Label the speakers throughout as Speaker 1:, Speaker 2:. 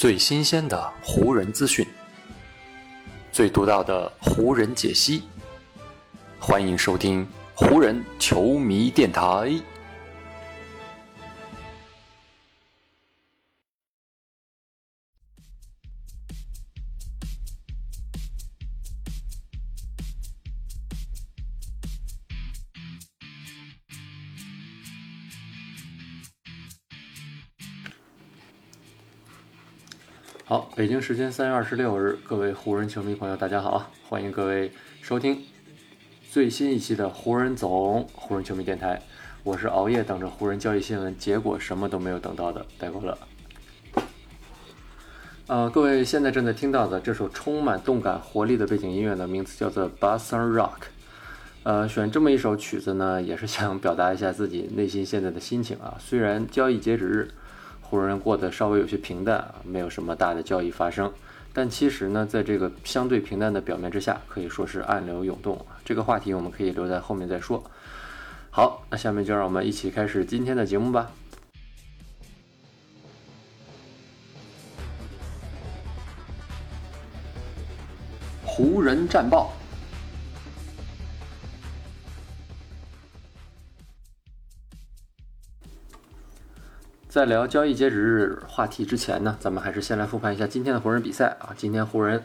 Speaker 1: 最新鲜的湖人资讯，最独到的湖人解析，欢迎收听湖人球迷电台。好，北京时间三月二十六日，各位湖人球迷朋友，大家好，欢迎各位收听最新一期的湖人总湖人球迷电台。我是熬夜等着湖人交易新闻，结果什么都没有等到的戴高乐。呃，各位现在正在听到的这首充满动感活力的背景音乐呢，名字叫做《b u s t o n Rock》。呃，选这么一首曲子呢，也是想表达一下自己内心现在的心情啊。虽然交易截止日。湖人过得稍微有些平淡啊，没有什么大的交易发生，但其实呢，在这个相对平淡的表面之下，可以说是暗流涌动。这个话题我们可以留在后面再说。好，那下面就让我们一起开始今天的节目吧。湖人战报。在聊交易截止日话题之前呢，咱们还是先来复盘一下今天的湖人比赛啊。今天湖人，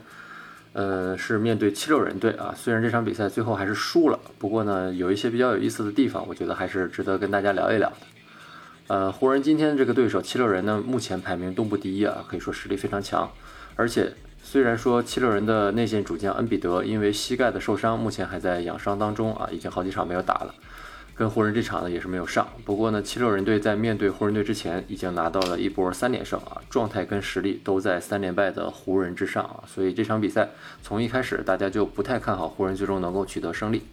Speaker 1: 呃，是面对七六人队啊。虽然这场比赛最后还是输了，不过呢，有一些比较有意思的地方，我觉得还是值得跟大家聊一聊的。呃，湖人今天这个对手七六人呢，目前排名东部第一啊，可以说实力非常强。而且虽然说七六人的内线主将恩比德因为膝盖的受伤，目前还在养伤当中啊，已经好几场没有打了。跟湖人这场呢也是没有上，不过呢，七六人队在面对湖人队之前已经拿到了一波三连胜啊，状态跟实力都在三连败的湖人之上啊，所以这场比赛从一开始大家就不太看好湖人最终能够取得胜利。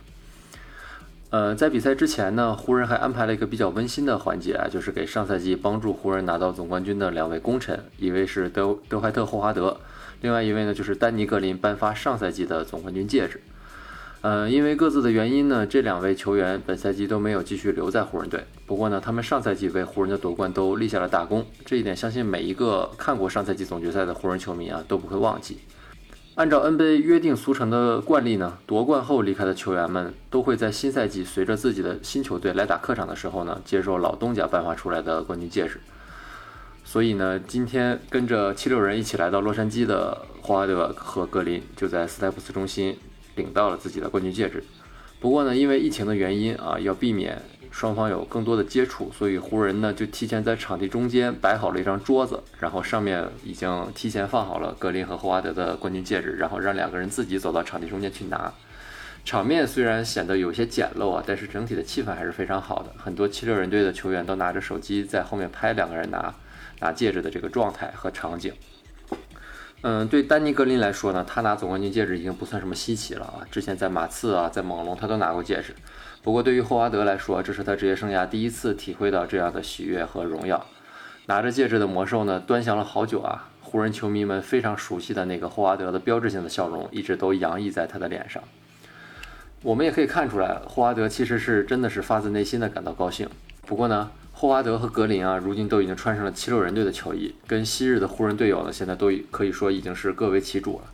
Speaker 1: 呃，在比赛之前呢，湖人还安排了一个比较温馨的环节啊，就是给上赛季帮助湖人拿到总冠军的两位功臣，一位是德德怀特霍华德，另外一位呢就是丹尼格林颁发上赛季的总冠军戒指。呃，因为各自的原因呢，这两位球员本赛季都没有继续留在湖人队。不过呢，他们上赛季为湖人的夺冠都立下了大功，这一点相信每一个看过上赛季总决赛的湖人球迷啊都不会忘记。按照 NBA 约定俗成的惯例呢，夺冠后离开的球员们都会在新赛季随着自己的新球队来打客场的时候呢，接受老东家颁发出来的冠军戒指。所以呢，今天跟着七六人一起来到洛杉矶的霍华德和格林就在斯台普斯中心。领到了自己的冠军戒指，不过呢，因为疫情的原因啊，要避免双方有更多的接触，所以湖人呢就提前在场地中间摆好了一张桌子，然后上面已经提前放好了格林和霍华德的冠军戒指，然后让两个人自己走到场地中间去拿。场面虽然显得有些简陋啊，但是整体的气氛还是非常好的。很多七六人队的球员都拿着手机在后面拍两个人拿拿戒指的这个状态和场景。嗯，对丹尼格林来说呢，他拿总冠军戒指已经不算什么稀奇了啊。之前在马刺啊，在猛龙他都拿过戒指。不过对于霍华德来说，这是他职业生涯第一次体会到这样的喜悦和荣耀。拿着戒指的魔兽呢，端详了好久啊。湖人球迷们非常熟悉的那个霍华德的标志性的笑容，一直都洋溢在他的脸上。我们也可以看出来，霍华德其实是真的是发自内心的感到高兴。不过呢。霍华德和格林啊，如今都已经穿上了七六人队的球衣，跟昔日的湖人队友呢，现在都可以说已经是各为其主了。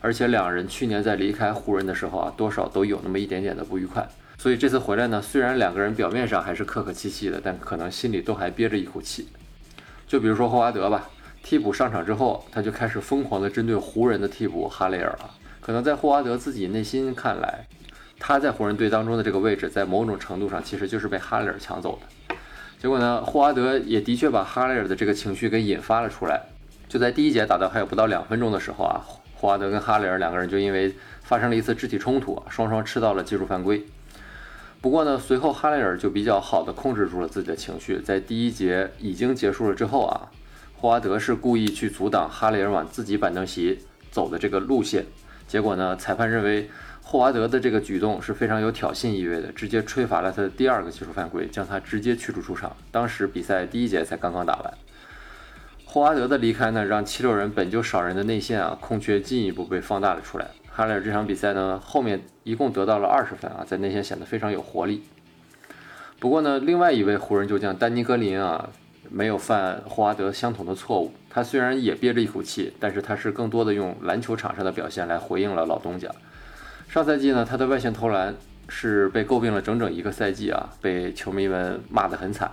Speaker 1: 而且两人去年在离开湖人的时候啊，多少都有那么一点点的不愉快。所以这次回来呢，虽然两个人表面上还是客客气气的，但可能心里都还憋着一口气。就比如说霍华德吧，替补上场之后，他就开始疯狂的针对湖人的替补哈雷尔啊。可能在霍华德自己内心看来，他在湖人队当中的这个位置，在某种程度上其实就是被哈雷尔抢走的。结果呢，霍华德也的确把哈雷尔的这个情绪给引发了出来。就在第一节打到还有不到两分钟的时候啊，霍华德跟哈雷尔两个人就因为发生了一次肢体冲突，双双吃到了技术犯规。不过呢，随后哈雷尔就比较好的控制住了自己的情绪，在第一节已经结束了之后啊，霍华德是故意去阻挡哈雷尔往自己板凳席走的这个路线，结果呢，裁判认为。霍华德的这个举动是非常有挑衅意味的，直接吹罚了他的第二个技术犯规，将他直接驱逐出场。当时比赛第一节才刚刚打完，霍华德的离开呢，让七六人本就少人的内线啊空缺进一步被放大了出来。哈雷尔这场比赛呢，后面一共得到了二十分啊，在内线显得非常有活力。不过呢，另外一位湖人旧将丹尼格林啊，没有犯霍华德相同的错误。他虽然也憋着一口气，但是他是更多的用篮球场上的表现来回应了老东家。上赛季呢，他的外线投篮是被诟病了整整一个赛季啊，被球迷们骂得很惨。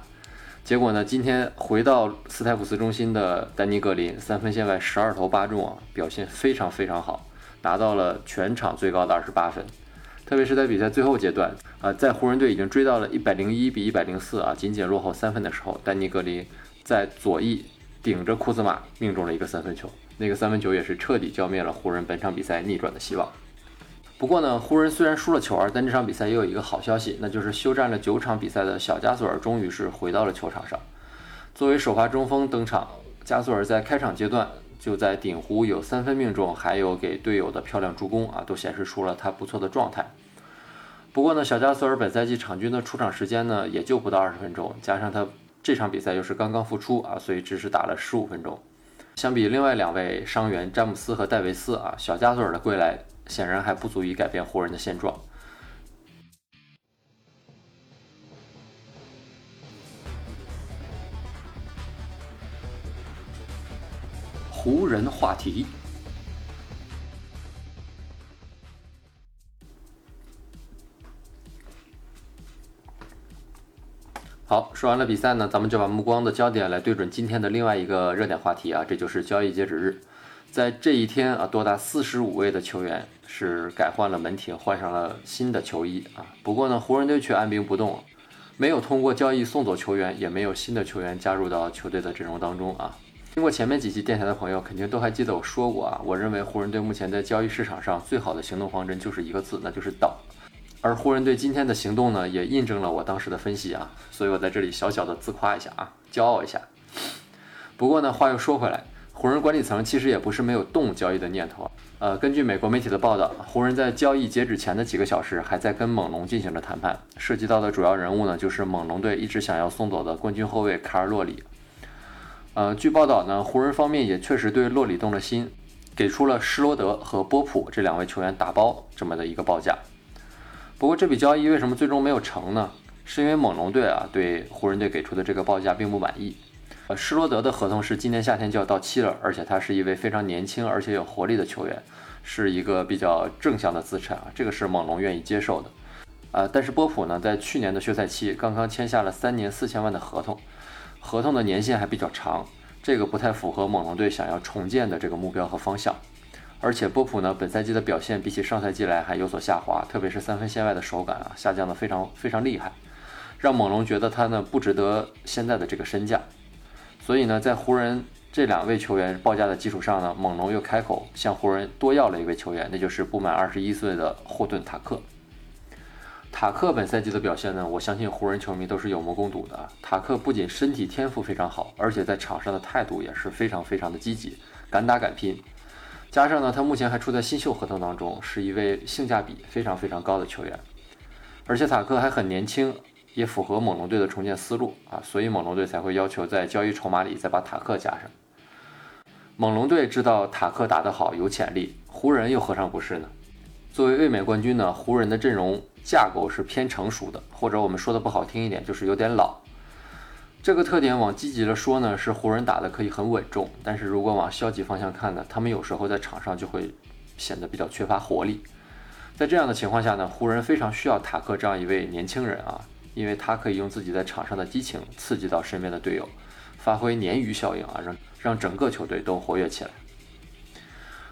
Speaker 1: 结果呢，今天回到斯台普斯中心的丹尼格林三分线外十二投八中啊，表现非常非常好，拿到了全场最高的二十八分。特别是在比赛最后阶段啊，在湖人队已经追到了一百零一比一百零四啊，仅仅落后三分的时候，丹尼格林在左翼顶着库兹马命中了一个三分球，那个三分球也是彻底浇灭了湖人本场比赛逆转的希望。不过呢，湖人虽然输了球儿，但这场比赛也有一个好消息，那就是休战了九场比赛的小加索尔终于是回到了球场上。作为首发中锋登场，加索尔在开场阶段就在顶湖有三分命中，还有给队友的漂亮助攻啊，都显示出了他不错的状态。不过呢，小加索尔本赛季场均的出场时间呢也就不到二十分钟，加上他这场比赛又是刚刚复出啊，所以只是打了十五分钟。相比另外两位伤员詹姆斯和戴维斯啊，小加索尔的归来。显然还不足以改变湖人的现状。湖人话题。好，说完了比赛呢，咱们就把目光的焦点来对准今天的另外一个热点话题啊，这就是交易截止日。在这一天啊，多达四十五位的球员是改换了门庭，换上了新的球衣啊。不过呢，湖人队却按兵不动，没有通过交易送走球员，也没有新的球员加入到球队的阵容当中啊。听过前面几期电台的朋友，肯定都还记得我说过啊，我认为湖人队目前在交易市场上最好的行动方针就是一个字，那就是等。而湖人队今天的行动呢，也印证了我当时的分析啊。所以我在这里小小的自夸一下啊，骄傲一下。不过呢，话又说回来。湖人管理层其实也不是没有动交易的念头，呃，根据美国媒体的报道，湖人在交易截止前的几个小时还在跟猛龙进行着谈判，涉及到的主要人物呢就是猛龙队一直想要送走的冠军后卫卡尔洛里。呃，据报道呢，湖人方面也确实对洛里动了心，给出了施罗德和波普这两位球员打包这么的一个报价。不过这笔交易为什么最终没有成呢？是因为猛龙队啊对湖人队给出的这个报价并不满意。呃，施罗德的合同是今年夏天就要到期了，而且他是一位非常年轻而且有活力的球员，是一个比较正向的资产啊，这个是猛龙愿意接受的。啊，但是波普呢，在去年的休赛期刚刚签下了三年四千万的合同，合同的年限还比较长，这个不太符合猛龙队想要重建的这个目标和方向。而且波普呢，本赛季的表现比起上赛季来还有所下滑，特别是三分线外的手感啊，下降的非常非常厉害，让猛龙觉得他呢不值得现在的这个身价。所以呢，在湖人这两位球员报价的基础上呢，猛龙又开口向湖人多要了一位球员，那就是不满二十一岁的霍顿塔克。塔克本赛季的表现呢，我相信湖人球迷都是有目共睹的。塔克不仅身体天赋非常好，而且在场上的态度也是非常非常的积极，敢打敢拼。加上呢，他目前还处在新秀合同当中，是一位性价比非常非常高的球员。而且塔克还很年轻。也符合猛龙队的重建思路啊，所以猛龙队才会要求在交易筹码里再把塔克加上。猛龙队知道塔克打得好，有潜力，湖人又何尝不是呢？作为卫冕冠军呢，湖人的阵容架构是偏成熟的，或者我们说的不好听一点，就是有点老。这个特点往积极了说呢，是湖人打的可以很稳重；但是如果往消极方向看呢，他们有时候在场上就会显得比较缺乏活力。在这样的情况下呢，湖人非常需要塔克这样一位年轻人啊。因为他可以用自己在场上的激情刺激到身边的队友，发挥鲶鱼效应啊，让让整个球队都活跃起来。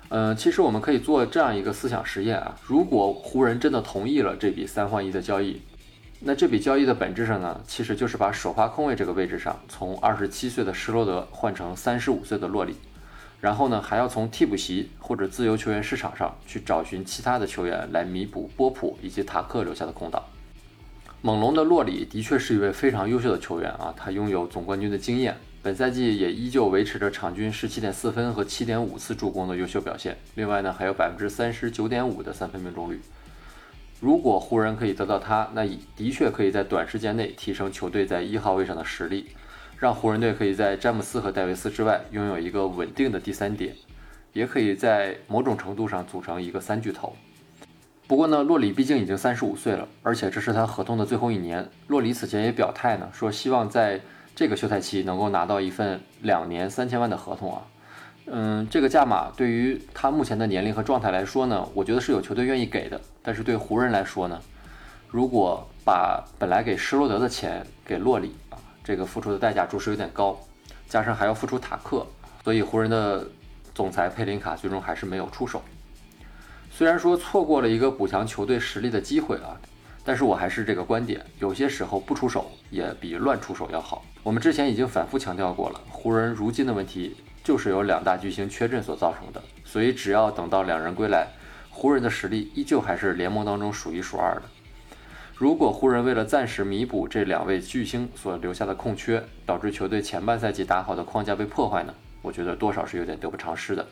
Speaker 1: 嗯，其实我们可以做这样一个思想实验啊，如果湖人真的同意了这笔三换一的交易，那这笔交易的本质上呢，其实就是把首发控卫这个位置上从二十七岁的施罗德换成三十五岁的洛里，然后呢还要从替补席或者自由球员市场上去找寻其他的球员来弥补波普以及塔克留下的空档。猛龙的洛里的确是一位非常优秀的球员啊，他拥有总冠军的经验，本赛季也依旧维持着场均十七点四分和七点五次助攻的优秀表现。另外呢，还有百分之三十九点五的三分命中率。如果湖人可以得到他，那的确可以在短时间内提升球队在一号位上的实力，让湖人队可以在詹姆斯和戴维斯之外拥有一个稳定的第三点，也可以在某种程度上组成一个三巨头。不过呢，洛里毕竟已经三十五岁了，而且这是他合同的最后一年。洛里此前也表态呢，说希望在这个休赛期能够拿到一份两年三千万的合同啊，嗯，这个价码对于他目前的年龄和状态来说呢，我觉得是有球队愿意给的。但是对湖人来说呢，如果把本来给施罗德的钱给洛里啊，这个付出的代价着实有点高，加上还要付出塔克，所以湖人的总裁佩林卡最终还是没有出手。虽然说错过了一个补强球队实力的机会啊。但是我还是这个观点，有些时候不出手也比乱出手要好。我们之前已经反复强调过了，湖人如今的问题就是由两大巨星缺阵所造成的。所以只要等到两人归来，湖人的实力依旧还是联盟当中数一数二的。如果湖人为了暂时弥补这两位巨星所留下的空缺，导致球队前半赛季打好的框架被破坏呢？我觉得多少是有点得不偿失的。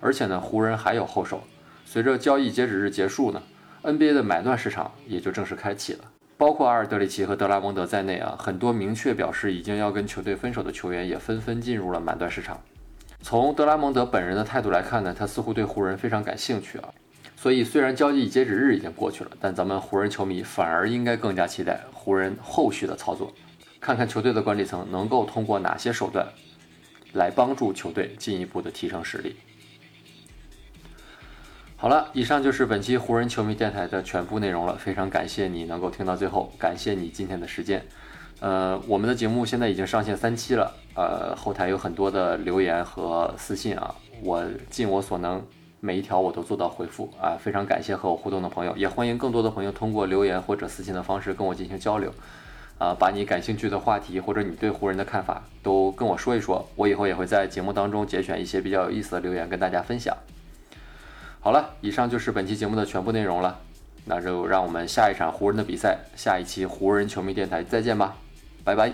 Speaker 1: 而且呢，湖人还有后手，随着交易截止日结束呢。NBA 的买断市场也就正式开启了，包括阿尔德里奇和德拉蒙德在内啊，很多明确表示已经要跟球队分手的球员也纷纷进入了买断市场。从德拉蒙德本人的态度来看呢，他似乎对湖人非常感兴趣啊。所以虽然交易截止日已经过去了，但咱们湖人球迷反而应该更加期待湖人后续的操作，看看球队的管理层能够通过哪些手段来帮助球队进一步的提升实力。好了，以上就是本期湖人球迷电台的全部内容了。非常感谢你能够听到最后，感谢你今天的时间。呃，我们的节目现在已经上线三期了，呃，后台有很多的留言和私信啊，我尽我所能，每一条我都做到回复啊。非常感谢和我互动的朋友，也欢迎更多的朋友通过留言或者私信的方式跟我进行交流，啊，把你感兴趣的话题或者你对湖人的看法都跟我说一说，我以后也会在节目当中节选一些比较有意思的留言跟大家分享。好了，以上就是本期节目的全部内容了，那就让我们下一场湖人的比赛，下一期湖人球迷电台再见吧，拜拜。